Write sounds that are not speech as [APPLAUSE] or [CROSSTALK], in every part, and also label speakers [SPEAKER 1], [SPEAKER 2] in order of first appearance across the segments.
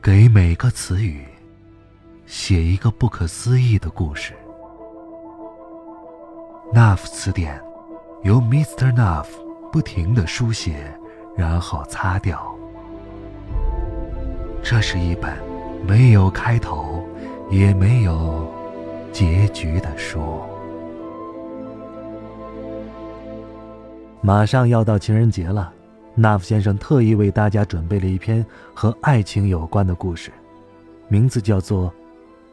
[SPEAKER 1] 给每个词语写一个不可思议的故事。Nuff 词典由 Mr. Nuff 不停的书写，然后擦掉。这是一本没有开头，也没有结局的书。马上要到情人节了，纳夫先生特意为大家准备了一篇和爱情有关的故事，名字叫做《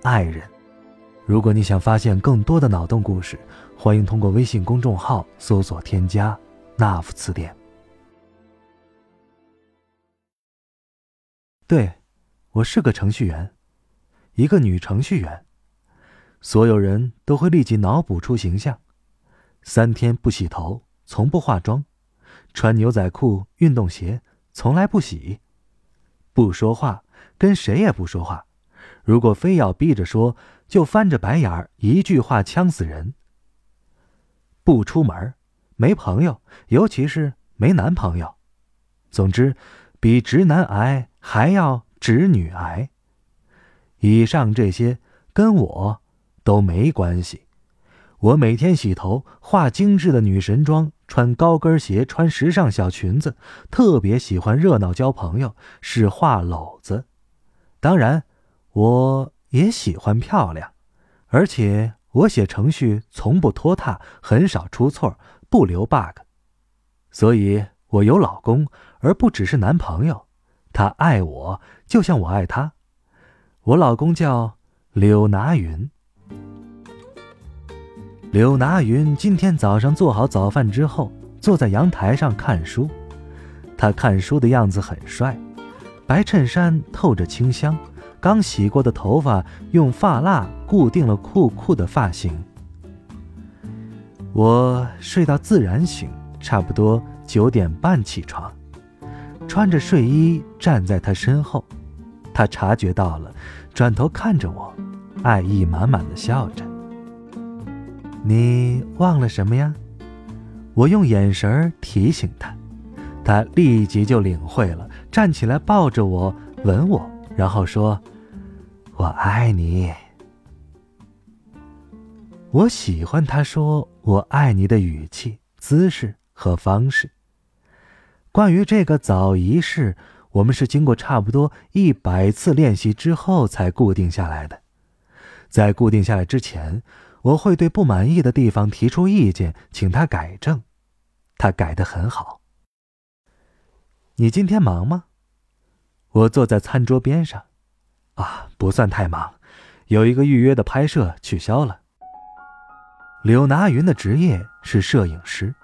[SPEAKER 1] 爱人》。如果你想发现更多的脑洞故事，欢迎通过微信公众号搜索添加“纳夫词典”。对，我是个程序员，一个女程序员。所有人都会立即脑补出形象：三天不洗头。从不化妆，穿牛仔裤、运动鞋，从来不洗，不说话，跟谁也不说话。如果非要逼着说，就翻着白眼儿，一句话呛死人。不出门，没朋友，尤其是没男朋友。总之，比直男癌还要直女癌。以上这些跟我都没关系。我每天洗头，化精致的女神妆。穿高跟鞋，穿时尚小裙子，特别喜欢热闹交朋友，是话篓子。当然，我也喜欢漂亮，而且我写程序从不拖沓，很少出错，不留 bug。所以，我有老公，而不只是男朋友。他爱我，就像我爱他。我老公叫柳拿云。柳拿云今天早上做好早饭之后，坐在阳台上看书。他看书的样子很帅，白衬衫透着清香，刚洗过的头发用发蜡固定了酷酷的发型。我睡到自然醒，差不多九点半起床，穿着睡衣站在他身后。他察觉到了，转头看着我，爱意满满的笑着。你忘了什么呀？我用眼神提醒他，他立即就领会了，站起来抱着我，吻我，然后说：“我爱你。”我喜欢他说“我爱你”的语气、姿势和方式。关于这个早仪式，我们是经过差不多一百次练习之后才固定下来的。在固定下来之前。我会对不满意的地方提出意见，请他改正，他改得很好。你今天忙吗？我坐在餐桌边上，啊，不算太忙，有一个预约的拍摄取消了。柳拿云的职业是摄影师，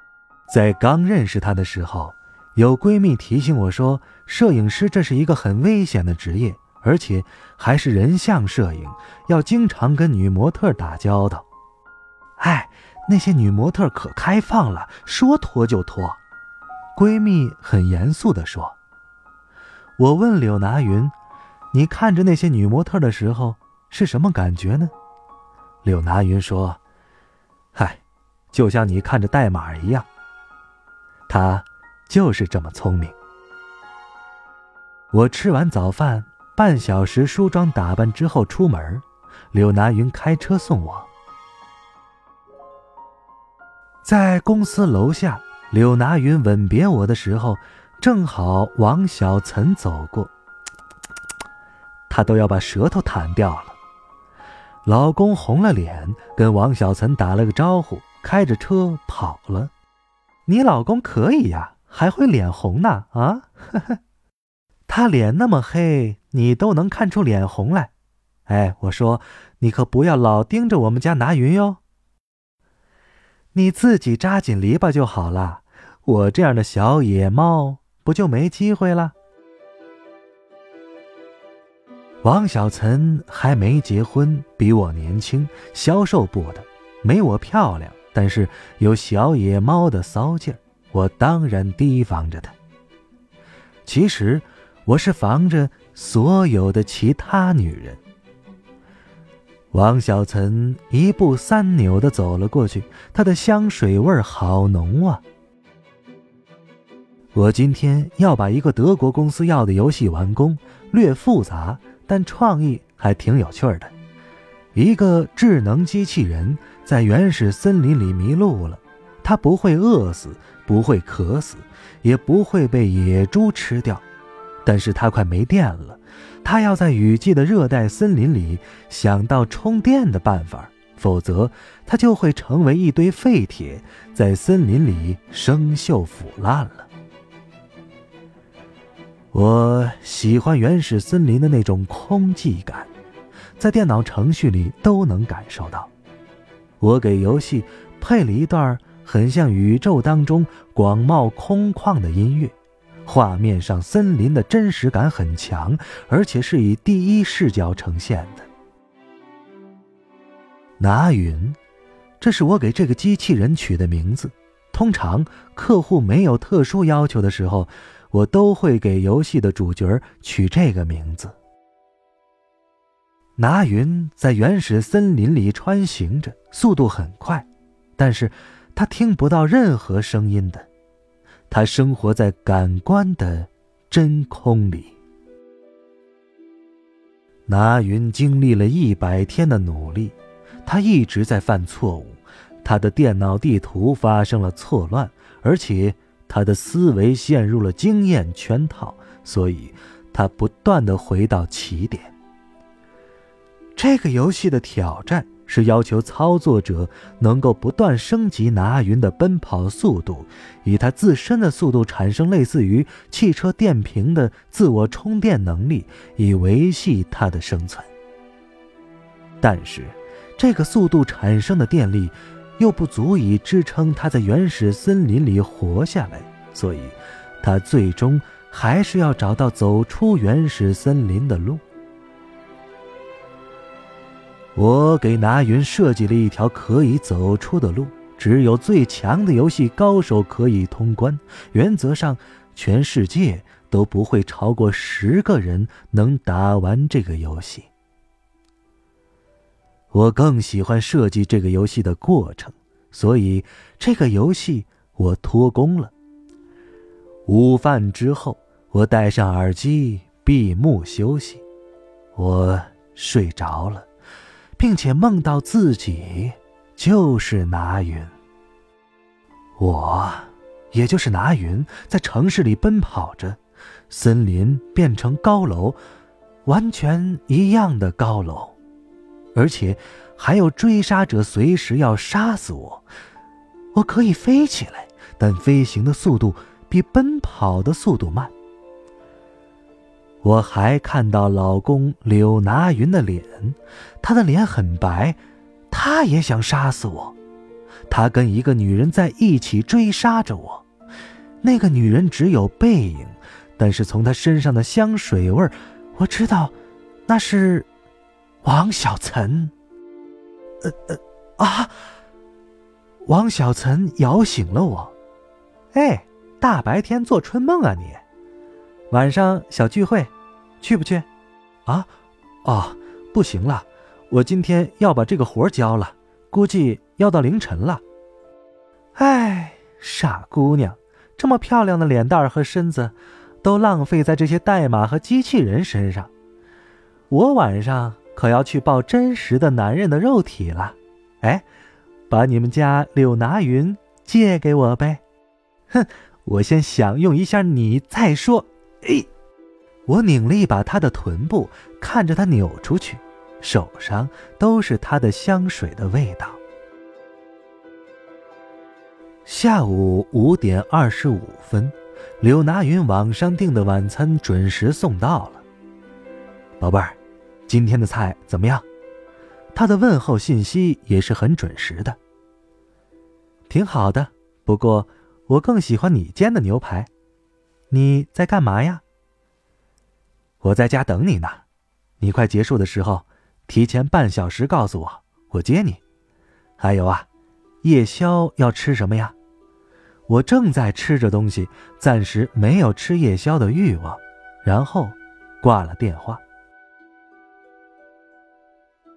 [SPEAKER 1] 在刚认识他的时候，有闺蜜提醒我说，摄影师这是一个很危险的职业，而且还是人像摄影，要经常跟女模特打交道。哎，那些女模特可开放了，说脱就脱。闺蜜很严肃地说：“我问柳拿云，你看着那些女模特的时候是什么感觉呢？”柳拿云说：“嗨，就像你看着代码一样。她就是这么聪明。”我吃完早饭，半小时梳妆打扮之后出门，柳拿云开车送我。在公司楼下，柳拿云吻别我的时候，正好王小岑走过，他都要把舌头弹掉了。老公红了脸，跟王小岑打了个招呼，开着车跑了。你老公可以呀，还会脸红呢啊！哈 [LAUGHS] 哈他脸那么黑，你都能看出脸红来。哎，我说，你可不要老盯着我们家拿云哟。你自己扎紧篱笆就好了，我这样的小野猫不就没机会了？王小岑还没结婚，比我年轻，消瘦部的，没我漂亮，但是有小野猫的骚劲儿，我当然提防着她。其实，我是防着所有的其他女人。王小岑一步三扭的走了过去，她的香水味好浓啊！我今天要把一个德国公司要的游戏完工，略复杂，但创意还挺有趣的。一个智能机器人在原始森林里迷路了，它不会饿死，不会渴死，也不会被野猪吃掉，但是它快没电了，它要在雨季的热带森林里想到充电的办法，否则它就会成为一堆废铁，在森林里生锈腐烂了。我喜欢原始森林的那种空寂感。在电脑程序里都能感受到。我给游戏配了一段很像宇宙当中广袤空旷的音乐，画面上森林的真实感很强，而且是以第一视角呈现的。拿云，这是我给这个机器人取的名字。通常客户没有特殊要求的时候，我都会给游戏的主角取这个名字。拿云在原始森林里穿行着，速度很快，但是他听不到任何声音的。他生活在感官的真空里。拿云经历了一百天的努力，他一直在犯错误，他的电脑地图发生了错乱，而且他的思维陷入了经验圈套，所以他不断的回到起点。这个游戏的挑战是要求操作者能够不断升级拿云的奔跑速度，以他自身的速度产生类似于汽车电瓶的自我充电能力，以维系它的生存。但是，这个速度产生的电力又不足以支撑它在原始森林里活下来，所以，他最终还是要找到走出原始森林的路。我给拿云设计了一条可以走出的路，只有最强的游戏高手可以通关。原则上，全世界都不会超过十个人能打完这个游戏。我更喜欢设计这个游戏的过程，所以这个游戏我脱工了。午饭之后，我戴上耳机闭目休息，我睡着了。并且梦到自己就是拿云，我也就是拿云，在城市里奔跑着，森林变成高楼，完全一样的高楼，而且还有追杀者随时要杀死我。我可以飞起来，但飞行的速度比奔跑的速度慢。我还看到老公柳拿云的脸，他的脸很白，他也想杀死我。他跟一个女人在一起追杀着我，那个女人只有背影，但是从她身上的香水味我知道那是王小岑。呃呃啊！王小岑摇醒了我。哎，大白天做春梦啊你！晚上小聚会，去不去？啊？哦，不行了，我今天要把这个活交了，估计要到凌晨了。哎，傻姑娘，这么漂亮的脸蛋和身子，都浪费在这些代码和机器人身上。我晚上可要去抱真实的男人的肉体了。哎，把你们家柳拿云借给我呗。哼，我先享用一下你再说。哎，我拧了一把他的臀部，看着他扭出去，手上都是他的香水的味道。下午五点二十五分，柳拿云网上订的晚餐准时送到了。宝贝儿，今天的菜怎么样？他的问候信息也是很准时的。挺好的，不过我更喜欢你煎的牛排。你在干嘛呀？我在家等你呢，你快结束的时候，提前半小时告诉我，我接你。还有啊，夜宵要吃什么呀？我正在吃着东西，暂时没有吃夜宵的欲望。然后挂了电话。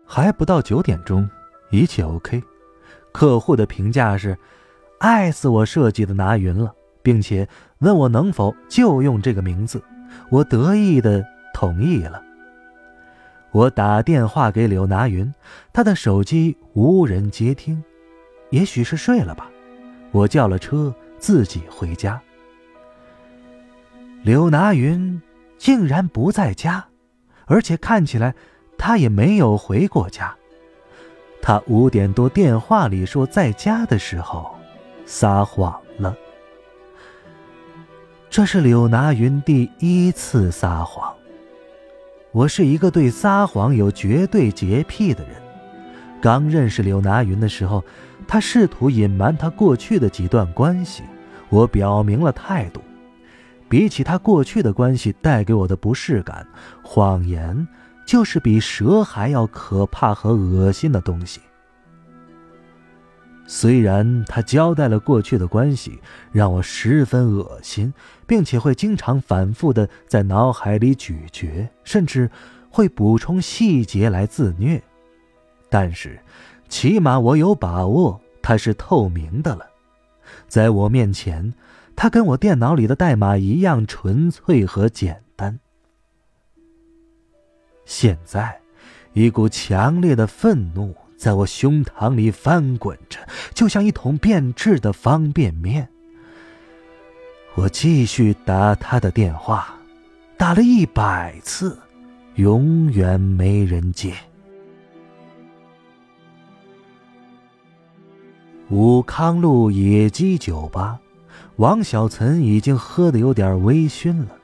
[SPEAKER 1] 还不到九点钟，一切 OK。客户的评价是，爱死我设计的拿云了。并且问我能否就用这个名字，我得意的同意了。我打电话给柳拿云，他的手机无人接听，也许是睡了吧。我叫了车，自己回家。柳拿云竟然不在家，而且看起来他也没有回过家。他五点多电话里说在家的时候，撒谎了。这是柳拿云第一次撒谎。我是一个对撒谎有绝对洁癖的人。刚认识柳拿云的时候，他试图隐瞒他过去的几段关系，我表明了态度。比起他过去的关系带给我的不适感，谎言就是比蛇还要可怕和恶心的东西。虽然他交代了过去的关系，让我十分恶心，并且会经常反复的在脑海里咀嚼，甚至会补充细节来自虐，但是，起码我有把握他是透明的了。在我面前，他跟我电脑里的代码一样纯粹和简单。现在，一股强烈的愤怒。在我胸膛里翻滚着，就像一桶变质的方便面。我继续打他的电话，打了一百次，永远没人接。武康路野鸡酒吧，王小岑已经喝得有点微醺了。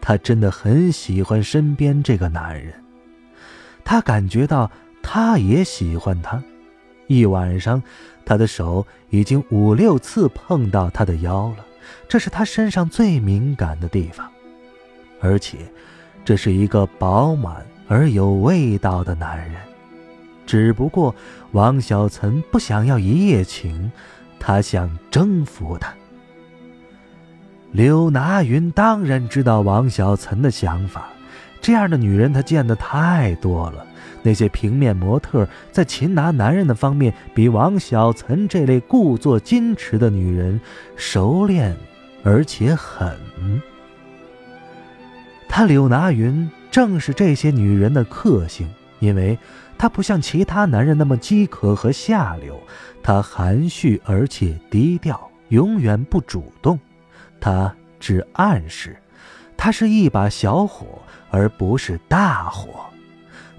[SPEAKER 1] 他真的很喜欢身边这个男人，他感觉到。他也喜欢他，一晚上，他的手已经五六次碰到他的腰了，这是他身上最敏感的地方，而且，这是一个饱满而有味道的男人。只不过，王小岑不想要一夜情，他想征服他。柳拿云当然知道王小岑的想法，这样的女人他见的太多了。那些平面模特在擒拿男人的方面，比王小岑这类故作矜持的女人熟练，而且狠。他柳拿云正是这些女人的克星，因为他不像其他男人那么饥渴和下流，他含蓄而且低调，永远不主动，他只暗示，他是一把小火，而不是大火。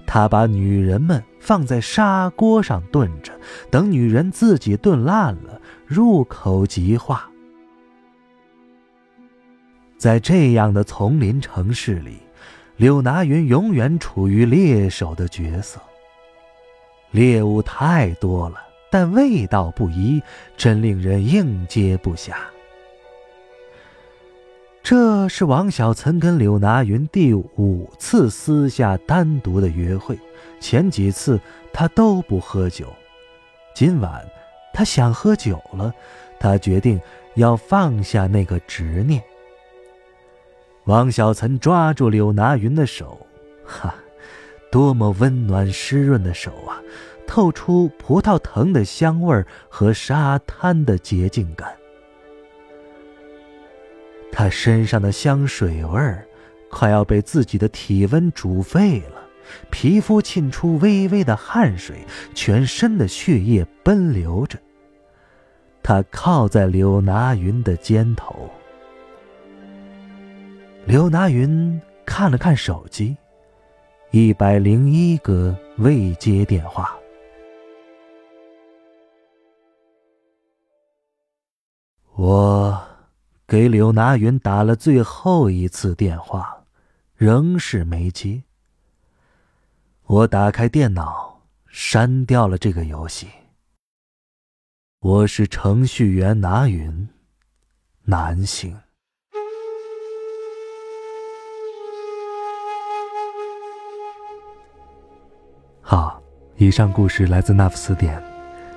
[SPEAKER 1] 他把女人们放在砂锅上炖着，等女人自己炖烂了，入口即化。在这样的丛林城市里，柳拿云永远处于猎手的角色。猎物太多了，但味道不一，真令人应接不暇。这是王小岑跟柳拿云第五次私下单独的约会，前几次他都不喝酒，今晚他想喝酒了，他决定要放下那个执念。王小岑抓住柳拿云的手，哈，多么温暖湿润的手啊，透出葡萄藤的香味和沙滩的洁净感。他身上的香水味儿，快要被自己的体温煮沸了，皮肤沁出微微的汗水，全身的血液奔流着。他靠在柳拿云的肩头。柳拿云看了看手机，一百零一个未接电话。我。给柳拿云打了最后一次电话，仍是没接。我打开电脑，删掉了这个游戏。我是程序员拿云，男性。好，以上故事来自《那副词典》，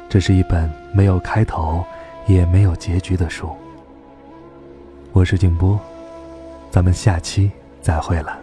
[SPEAKER 1] 这是一本没有开头也没有结局的书。我是静波，咱们下期再会了。